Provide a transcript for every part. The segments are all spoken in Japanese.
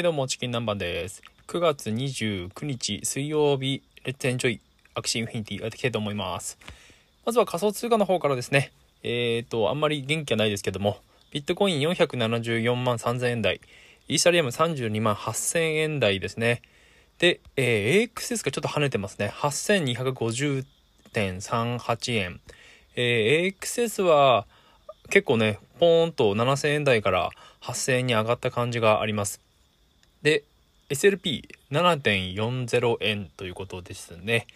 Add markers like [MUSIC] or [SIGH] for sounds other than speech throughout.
いどうも、チキン南蛮です。9月29日水曜日、 Let's Enjoy、Axie Infinity やっていきたいと思います。まずは仮想通貨の方からですね。えっ、ー、と、あんまり元気はないですけども、ビットコイン474万3000円台、イーサリアム32万8000円台ですね。で、えー、AXS がちょっと跳ねてますね。8250.38円。えー、AXS は結構ね、ポーンと7000円台から8000円に上がった感じがあります。で、SLP7.40 円ということですね。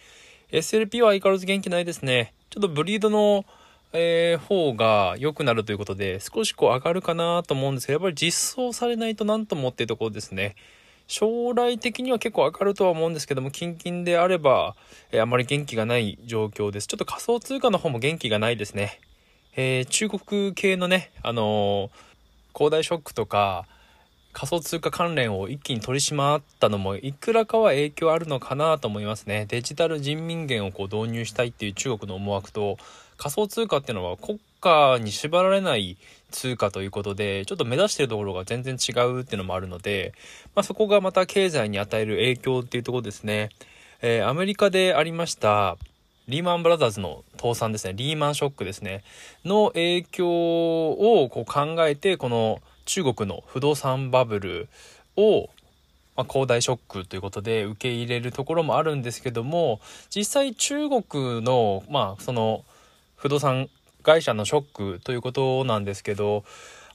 SLP は相変わらず元気ないですね。ちょっとブリードの、えー、方が良くなるということで、少しこう上がるかなと思うんですけど、やっぱり実装されないと何ともっていうところですね。将来的には結構上がるとは思うんですけども、近々であれば、えー、あまり元気がない状況です。ちょっと仮想通貨の方も元気がないですね。えー、中国系のね、あのー、恒大ショックとか、仮想通貨関連を一気に取り締まったのもいくらかは影響あるのかなと思いますね。デジタル人民元をこう導入したいっていう中国の思惑と仮想通貨っていうのは国家に縛られない通貨ということでちょっと目指してるところが全然違うっていうのもあるので、まあ、そこがまた経済に与える影響っていうところですね。えー、アメリカでありましたリーマンブラザーズの倒産ですね。リーマンショックですね。の影響をこう考えて、この中国の不動産バブルを、まあ、恒大ショックということで受け入れるところもあるんですけども実際中国のまあその不動産会社のショックということなんですけど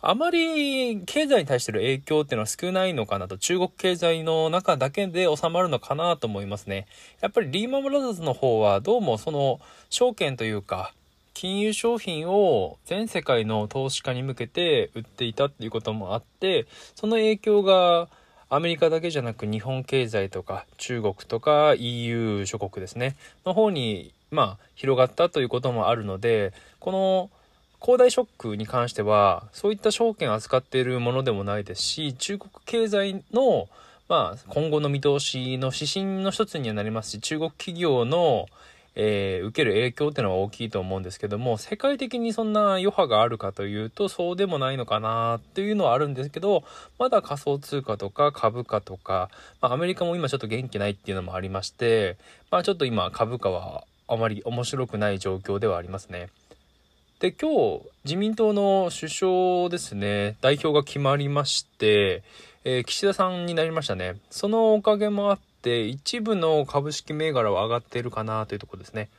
あまり経済に対しての影響っていうのは少ないのかなと、中国経済の中だけで収まるのかなと思いますね。やっぱりリーマンブラザーズの方はどうもその証券というか、金融商品を全世界の投資家に向けて売っていたっていうこともあってその影響がアメリカだけじゃなく日本経済とか中国とか EU 諸国ですね。の方にまあ広がったということもあるのでこの恒大ショックに関してはそういった証券を扱っているものでもないですし中国経済のまあ今後の見通しの指針の一つにはなりますし中国企業のえー、受ける影響っていうのは大きいと思うんですけども世界的にそんな余波があるかというとそうでもないのかなっていうのはあるんですけどまだ仮想通貨とか株価とか、まあ、アメリカも今ちょっと元気ないっていうのもありまして、まあ、ちょっと今株価はあまり面白くない状況ではありますね。で今日自民党の首相ですね代表が決まりまして、えー、岸田さんになりましたねそのおかげもあってって一部の株式銘柄は上がってるかなというところですね。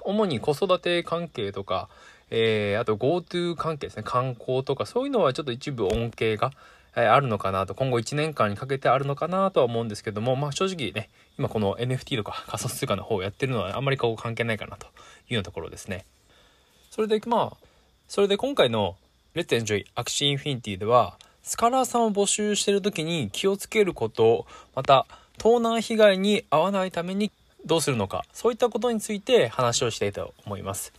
主に子育て関係とか、えー、あと GoTo 関係ですね、観光とかそういうのはちょっと一部恩恵が、えー、あるのかなと、今後1年間にかけてあるのかなとは思うんですけども、まあ正直ね、今この NFT とか仮想通貨の方をやってるのはあんまりこう関係ないかなというようなところですね。それでまあ、それで今回の Let's Enjoy Axie Infinity では、スカラーさんを募集してる時に気をつけること、また盗難被害に遭わないためにどうするのか、そういったことについて話をしたいと思います。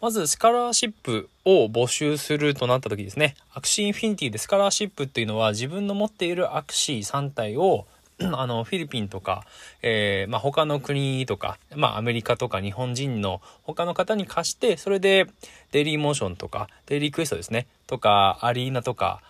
まず、スカラーシップを募集するとなった時ですね、 Axie Infinity でスカラーシップっていうのは自分の持っている Axie 3体を [CLEARS THROAT] あの、フィリピンとか、えー、まあ、他の国とか、まあ、アメリカとか日本人の他の方に貸して、それで、デイリーモーションとか、デイリークエストですね、とか、アリーナとか、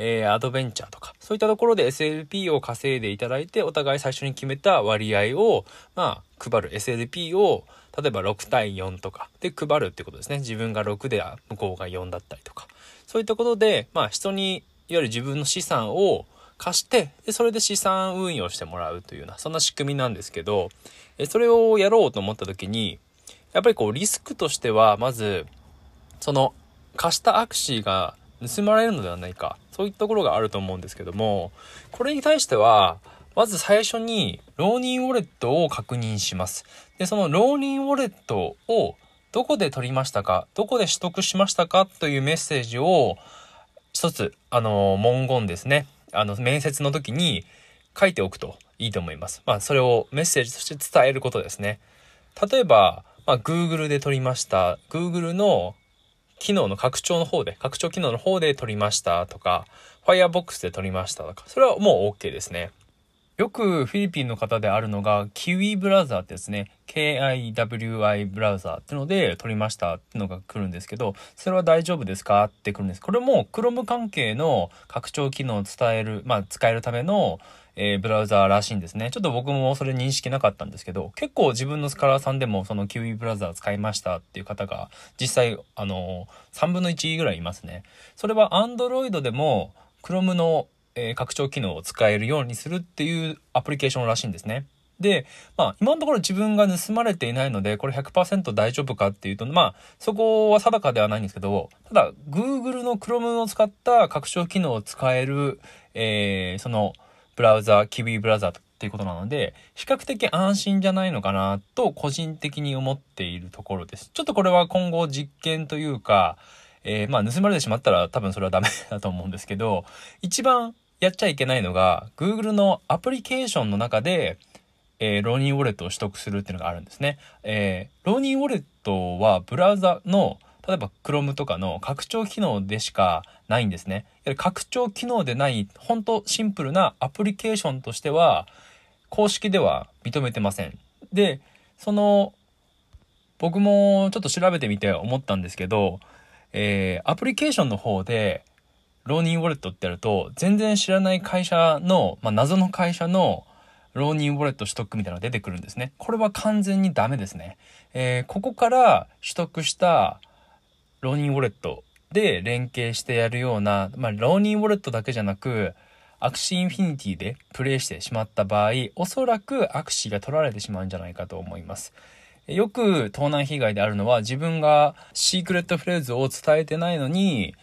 えー、アドベンチャーとか、そういったところで SLP を稼いでいただいて、お互い最初に決めた割合を、まあ、配る SLP を、例えば6対4とかで配るってことですね。自分が6で向こうが4だったりとか。そういったことで、まあ、人に、いわゆる自分の資産を貸して、で、それで資産運用してもらうというような、そんな仕組みなんですけど、えそれをやろうと思った時に、やっぱりこう、リスクとしては、まず、その、貸したアクシーが盗まれるのではないか。そういったところがあると思うんですけども、これに対しては、まず最初に浪人ウォレットを確認します。で、その浪人ウォレットをどこで取りましたか？どこで取得しましたか？というメッセージを一つ、あの、文言ですね。あの、面接の時に書いておくといいと思います。まあ、それをメッセージとして伝えることですね。例えば、まあ、Google で取りました。Google の機能の拡張の方で、拡張機能の方で撮りましたとか、Firebox で撮りましたとか、それはもう OK ですね。よくフィリピンの方であるのが、キウイブラウザーってですね、KIWI ブラウザーってので撮りましたってのが来るんですけど、それは大丈夫ですか？って来るんです。これも Chrome 関係の拡張機能を伝える、まあ使えるための、えー、ブラウザーらしいんですね。ちょっと僕もそれ認識なかったんですけど、結構自分のスカラーさんでもそのキウイブラウザー使いましたっていう方が実際、あのー、3分の1ぐらいいますね。それは Android でも Chrome のえー、拡張機能を使えるようにするっていうアプリケーションらしいんですね。で、まあ、今のところ自分が盗まれていないので、これ100%大丈夫かっていうと、まあ、そこは定かではないんですけど、ただ、Google の Chrome を使った拡張機能を使える、えー、その、ブラウザー、キビーブラウザーっていうことなので、比較的安心じゃないのかなと、個人的に思っているところです。ちょっとこれは今後実験というか、えー、まあ、盗まれてしまったら多分それはダメだと思うんですけど、一番やっちゃいけないのが、Google のアプリケーションの中で、えー、ローニーウォレットを取得するっていうのがあるんですね。えー、ローニーウォレットはブラウザの、例えば Chrome とかの拡張機能でしかないんですね。やはり拡張機能でない、本当シンプルなアプリケーションとしては、公式では認めてません。で、その、僕もちょっと調べてみて思ったんですけど、えー、アプリケーションの方で、ローニーウォレットってやると、全然知らない会社の、まあ、謎の会社のローニーウォレット取得みたいなのが出てくるんですね。これは完全にダメですね。えー、ここから取得したローニンウォレットで連携してやるような、まあ、ローニンウォレットだけじゃなく、アクシーインフィニティでプレイしてしまった場合、おそらくアクシーが取られてしまうんじゃないかと思います。よく盗難被害であるのは自分がシークレットフレーズを伝えてないのに、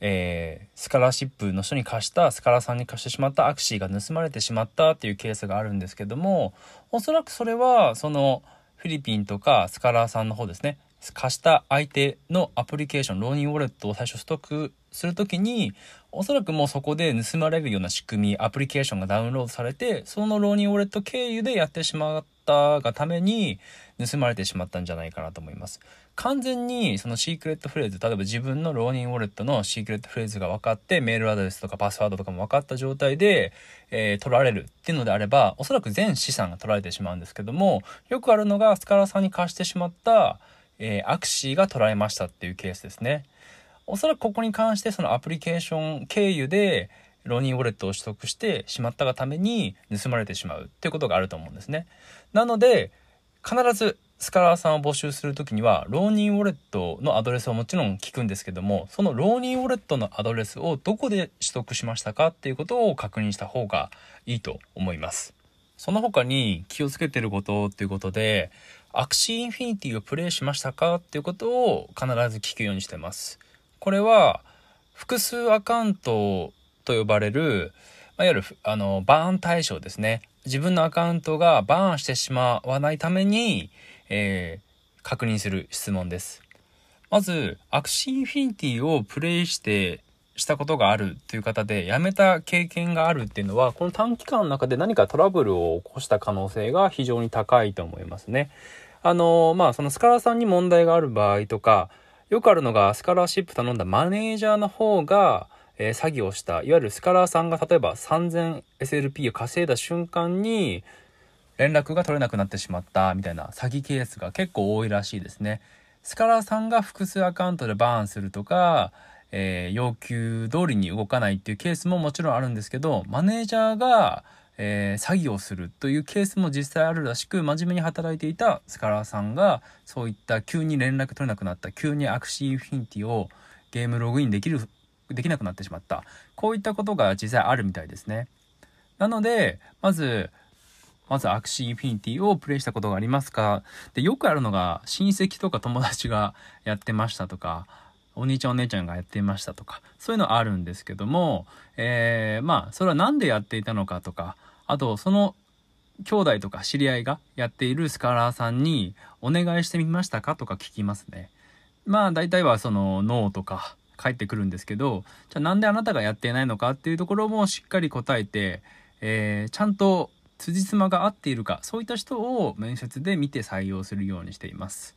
えー、スカラシップの人に貸したスカラさんに貸してしまったアクシーが盗まれてしまったっていうケースがあるんですけどもおそらくそれはそのフィリピンとかスカラーさんの方ですね貸した相手のアプリケーションローニンウォレットを最初取得する時におそらくもうそこで盗まれるような仕組みアプリケーションがダウンロードされてそのローニンウォレット経由でやってしまったがために盗まれてしまったんじゃないかなと思います。完全にそのシークレットフレーズ、例えば自分のローニンウォレットのシークレットフレーズが分かって、メールアドレスとかパスワードとかも分かった状態で、えー、取られるっていうのであれば、おそらく全資産が取られてしまうんですけども、よくあるのがスカラさんに貸してしまった、えー、アクシーが取られましたっていうケースですね。おそらくここに関してそのアプリケーション経由で、ロニングウォレットを取得してしまったがために盗まれてしまうっていうことがあると思うんですね。なので、必ずスカラーさんを募集する時には、ローニーウォレットのアドレスをもちろん聞くんですけども、そのローニーウォレットのアドレスをどこで取得しましたかっていうことを確認した方がいいと思います。その他に気をつけてることっていうことで、アクシーインフィニティをプレイしましたかっていうことを必ず聞くようにしてます。これは、複数アカウントと呼ばれる、まあ、いわゆるあのバーン対象ですね。自分のアカウントがバーンしてしまわないために、えー、確認する質問です。まず、アクシーインフィニティをプレイしてしたことがあるという方で、辞めた経験があるっていうのは、この短期間の中で何かトラブルを起こした可能性が非常に高いと思いますね。あの、まあ、そのスカラーさんに問題がある場合とか、よくあるのがスカラーシップ頼んだマネージャーの方が、えー、詐欺をした、いわゆるスカラーさんが例えば 3000SLP を稼いだ瞬間に、連絡が取れなくなってしまったみたいな詐欺ケースが結構多いらしいですね。スカラーさんが複数アカウントでバーンするとか、えー、要求通りに動かないっていうケースももちろんあるんですけど、マネージャーが、えー、詐欺をするというケースも実際あるらしく、真面目に働いていたスカラーさんが、そういった急に連絡取れなくなった、急にアクシーインフィニティをゲームログインできる、できなくなってしまった。こういったことが実際あるみたいですね。なので、まず、まずアクシーインフィニティをプレイしたことがありますかで、よくあるのが親戚とか友達がやってましたとか、お兄ちゃんお姉ちゃんがやっていましたとか、そういうのあるんですけども、えー、まあ、それは何でやっていたのかとか、あと、その兄弟とか知り合いがやっているスカラーさんにお願いしてみましたかとか聞きますね。まあ、大体はそのノーとか返ってくるんですけど、じゃあなんであなたがやっていないのかっていうところもしっかり答えて、えー、ちゃんと辻褄が合っているかそういった人を面接で見て採用するようにしています。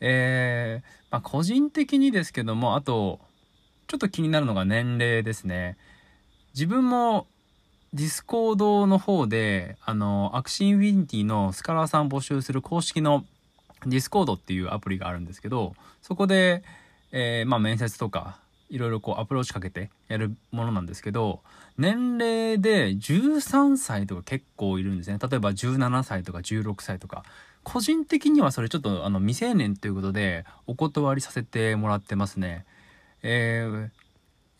えー、まあ、個人的にですけどもあとちょっと気になるのが年齢ですね。自分もディスコードの方で、あの、アクシーインフィニティのスカラーさん募集する公式のディスコードっていうアプリがあるんですけど、そこで、えー、まあ面接とか、いろいろこうアプローチかけてやるものなんですけど、年齢で13歳とか結構いるんですね。例えば17歳とか16歳とか。個人的にはそれちょっとあの未成年ということでお断りさせてもらってますね。えー、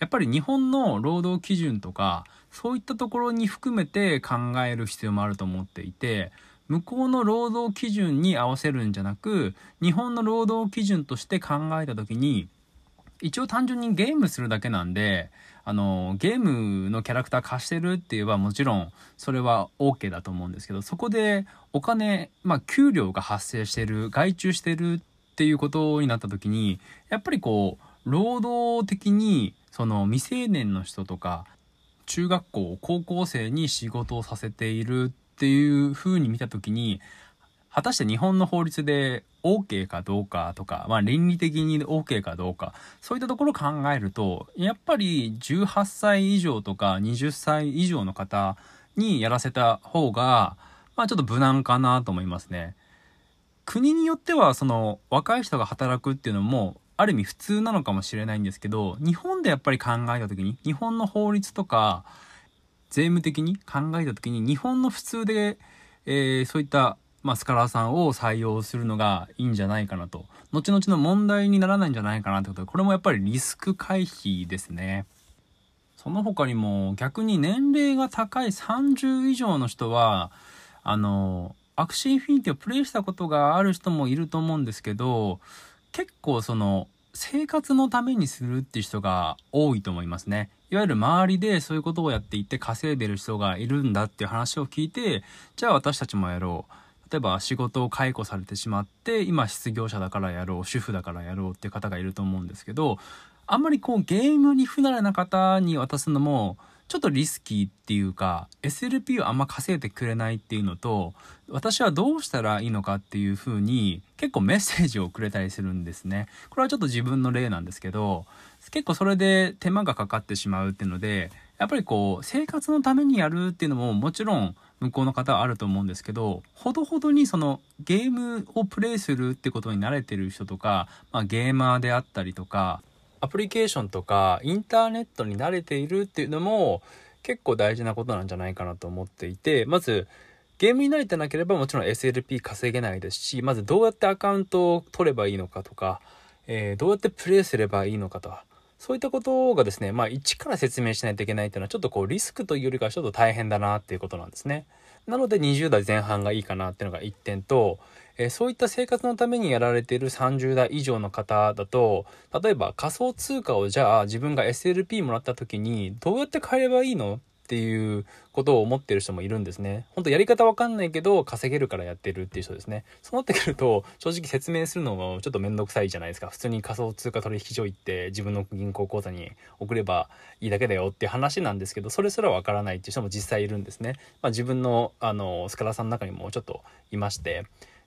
やっぱり日本の労働基準とかそういったところに含めて考える必要もあると思っていて向こうの労働基準に合わせるんじゃなく日本の労働基準として考えた時に一応単純にゲームするだけなんであのゲームのキャラクター貸してるって言えばもちろんそれは OK だと思うんですけどそこでお金まあ給料が発生してる外注してるっていうことになった時にやっぱりこう労働的にその未成年の人とか中学校高校生に仕事をさせているっていう風に見た時に果たして日本の法律で OK かどうかとか、まあ倫理的に OK かどうか、そういったところを考えると、やっぱり18歳以上とか20歳以上の方にやらせた方が、まあちょっと無難かなと思いますね。国によってはその若い人が働くっていうのもある意味普通なのかもしれないんですけど、日本でやっぱり考えた時に、日本の法律とか税務的に考えた時に、日本の普通で、えー、そういったまあ、スカラーさんを採用するのがいいんじゃないかなと。後々の問題にならないんじゃないかなってことで、これもやっぱりリスク回避ですね。その他にも逆に年齢が高い30以上の人は、あの、アクシーインフィニティをプレイしたことがある人もいると思うんですけど、結構その、生活のためにするっていう人が多いと思いますね。いわゆる周りでそういうことをやっていって稼いでる人がいるんだっていう話を聞いて、じゃあ私たちもやろう。例えば仕事を解雇されてしまって今失業者だからやろう主婦だからやろうっていう方がいると思うんですけどあんまりこうゲームに不慣れな方に渡すのもちょっとリスキーっていうか SLP をあんま稼いでくれないっていうのと私はどうしたらいいのかっていう風に結構メッセージをくれたりするんですね。これはちょっと自分の例なんですけど結構それで手間がかかってしまうっていうのでやっぱりこう生活のためにやるっていうのももちろん向こうの方はあると思うんですけどほどほどにそのゲームをプレイするってことに慣れてる人とか、まあ、ゲーマーであったりとかアプリケーションとかインターネットに慣れているっていうのも結構大事なことなんじゃないかなと思っていてまずゲームに慣れてなければもちろん SLP 稼げないですしまずどうやってアカウントを取ればいいのかとか、えー、どうやってプレイすればいいのかと。かそういったことがですね、まあ一から説明しないといけないっていうのはちょっとこうリスクというよりかはちょっと大変だなっていうことなんですね。なので20代前半がいいかなっていうのが1点と、えー、そういった生活のためにやられている30代以上の方だと、例えば仮想通貨をじゃあ自分が SLP もらった時にどうやって買えればいいのっていうことを思ってる人もいるんですね。ほんとやり方わかんないけど稼げるからやってるっていう人ですね。そうなってくると正直説明するのもちょっとめんどくさいじゃないですか。普通に仮想通貨取引所行って自分の銀行口座に送ればいいだけだよっていう話なんですけど、それすらわからないっていう人も実際いるんですね。まあ、自分のあのスカラさんの中にもちょっといまして。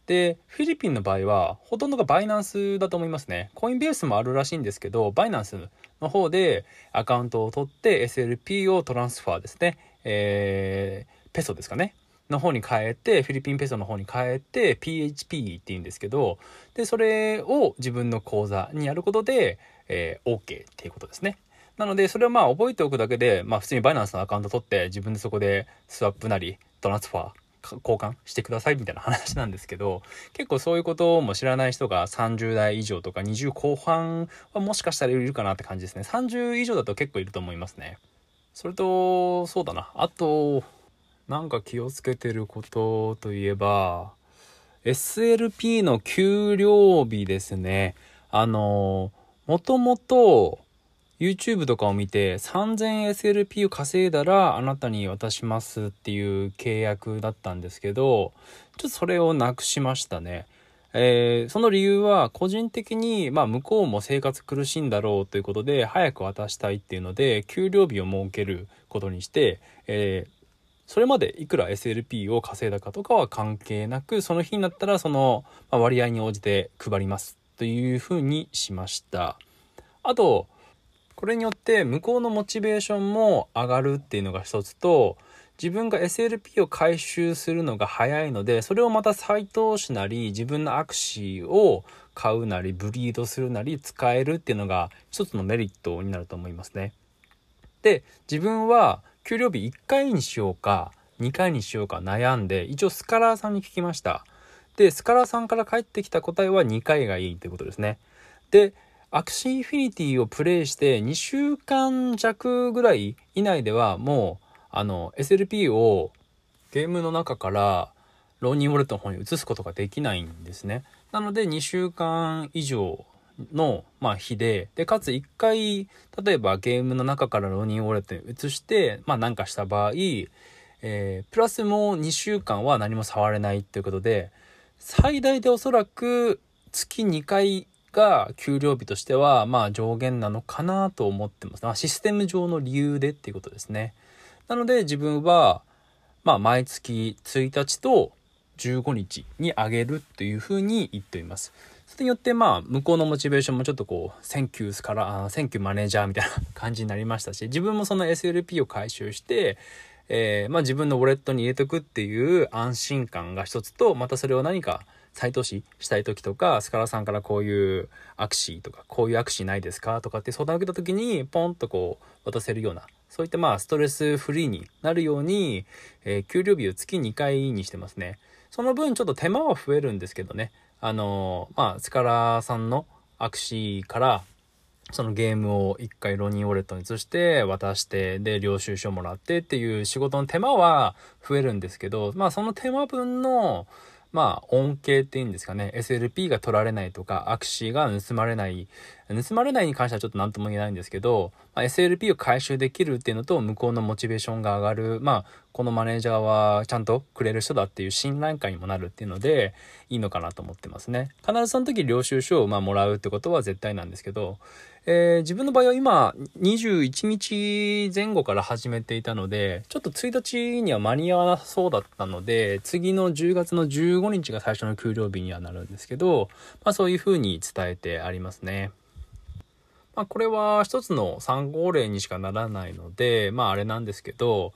で、フィリピンの場合は、ほとんどがバイナンスだと思いますね。コインベースもあるらしいんですけど、バイナンスの方でアカウントを取って SLP をトランスファーですね。えー、ペソですかね。の方に変えて、フィリピンペソの方に変えて、PHP って言うんですけど、で、それを自分の口座にやることで、えー、OK っていうことですね。なので、それをまあ覚えておくだけで、まあ普通にバイナンスのアカウント取って、自分でそこでスワップなり、トランスファー交換してくださいみたいな話なんですけど、[LAUGHS] 結構そういうことも知らない人が30代以上とか20後半はもしかしたらいるかなって感じですね。30以上だと結構いると思いますね。それと、そうだな。あと、なんか気をつけてることといえば、SLP の給料日ですね。あの、もともと、YouTube とかを見て 3000SLP を稼いだらあなたに渡しますっていう契約だったんですけど、ちょっとそれをなくしましたね。えー、その理由は個人的に、まあ向こうも生活苦しいんだろうということで早く渡したいっていうので給料日を設けることにして、えー、それまでいくら SLP を稼いだかとかは関係なくその日になったらその割合に応じて配りますというふうにしました。あとこれによって向こうのモチベーションも上がるっていうのが一つと自分が SLP を回収するのが早いのでそれをまた再投資なり自分のアクシーを買うなりブリードするなり使えるっていうのが一つのメリットになると思いますね。で自分は給料日1回にしようか2回にしようか悩んで一応スカラーさんに聞きました。でスカラーさんから返ってきた答えは2回がいいってことですね。でアクシーインフィニティをプレイして2週間弱ぐらい以内ではもうあの SLP をゲームの中からローニンウォレットの方に移すことができないんですね。なので2週間以上の、まあ、日で、で、かつ1回、例えばゲームの中からローニンウォレットに移して、まあなんかした場合、えー、プラスもう2週間は何も触れないっていうことで、最大でおそらく月2回が給料日としては、まあ上限なのかなと思ってます。まあ、システム上の理由でっていうことですね。なので自分は、まあ、毎月1日と15日に上げるというふうに言っています。それによって、まあ、向こうのモチベーションもちょっとこう、 thank you から、あ thank you manager みたいな感じになりましたし、自分もその SLP を回収して、えー、まあ自分のウォレットに入れとくっていう安心感が一つと、またそれを何か再投資したい時とか、スカラさんからこういうアクシーとか、こういうアクシーないですかとかって相談を受けた時に、ポンとこう、渡せるような、そういったまあストレスフリーになるように、えー、給料日を月2回にしてますね。その分ちょっと手間は増えるんですけどね。あのー、まあ、スカラさんのアクシーから、そのゲームを一回ロニーウォレットに移して渡してで領収書もらってっていう仕事の手間は増えるんですけどまあその手間分のまあ、恩恵っていうんですかね、SLP が取られないとか、アクシーが盗まれない、盗まれないに関してはちょっと何とも言えないんですけど、まあ、SLP を回収できるっていうのと、向こうのモチベーションが上がる、まあ、このマネージャーはちゃんとくれる人だっていう信頼感にもなるっていうので、いいのかなと思ってますね。必ずその時領収書をまあもらうってことは絶対なんですけど、えー、自分の場合は今21日前後から始めていたので、ちょっと1日には間に合わなそうだったので、次の10月の15日が最初の給料日にはなるんですけど、まあそういうふうに伝えてありますね。まあこれは一つの参考例にしかならないので、まああれなんですけど、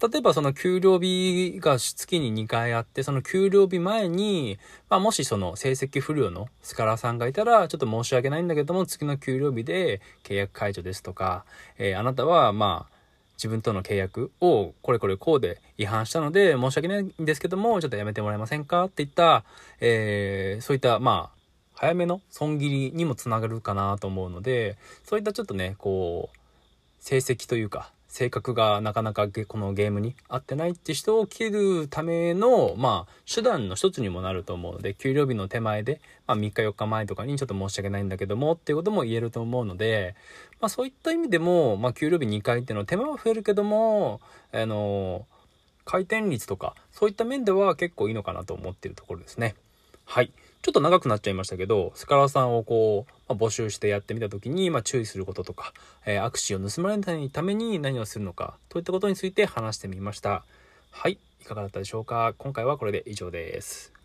例えばその給料日が月に2回あって、その給料日前に、まあもしその成績不良のスカラさんがいたら、ちょっと申し訳ないんだけども、次の給料日で契約解除ですとか、えー、あなたはまあ、自分との契約をこれこれこうで違反したので申し訳ないんですけども、ちょっとやめてもらえませんかっていった、えー、そういったまあ、早めの損切りにもつながるかなと思うので、そういったちょっとね、こう、成績というか、性格がなかなかこのゲームに合ってないって人を切るための、まあ、手段の一つにもなると思うので、給料日の手前で、まあ、3日4日前とかにちょっと申し訳ないんだけどもっていうことも言えると思うので、まあ、そういった意味でも、まあ、給料日2回っていうのは手間は増えるけども、あの、回転率とか、そういった面では結構いいのかなと思ってるところですね。はい。ちょっと長くなっちゃいましたけど、スカラさんをこう、まあ、募集してやってみた時に、まあ、注意することとか、えー、アクシーを盗まれないために何をするのか、といったことについて話してみました。はい。いかがだったでしょうか？今回はこれで以上です。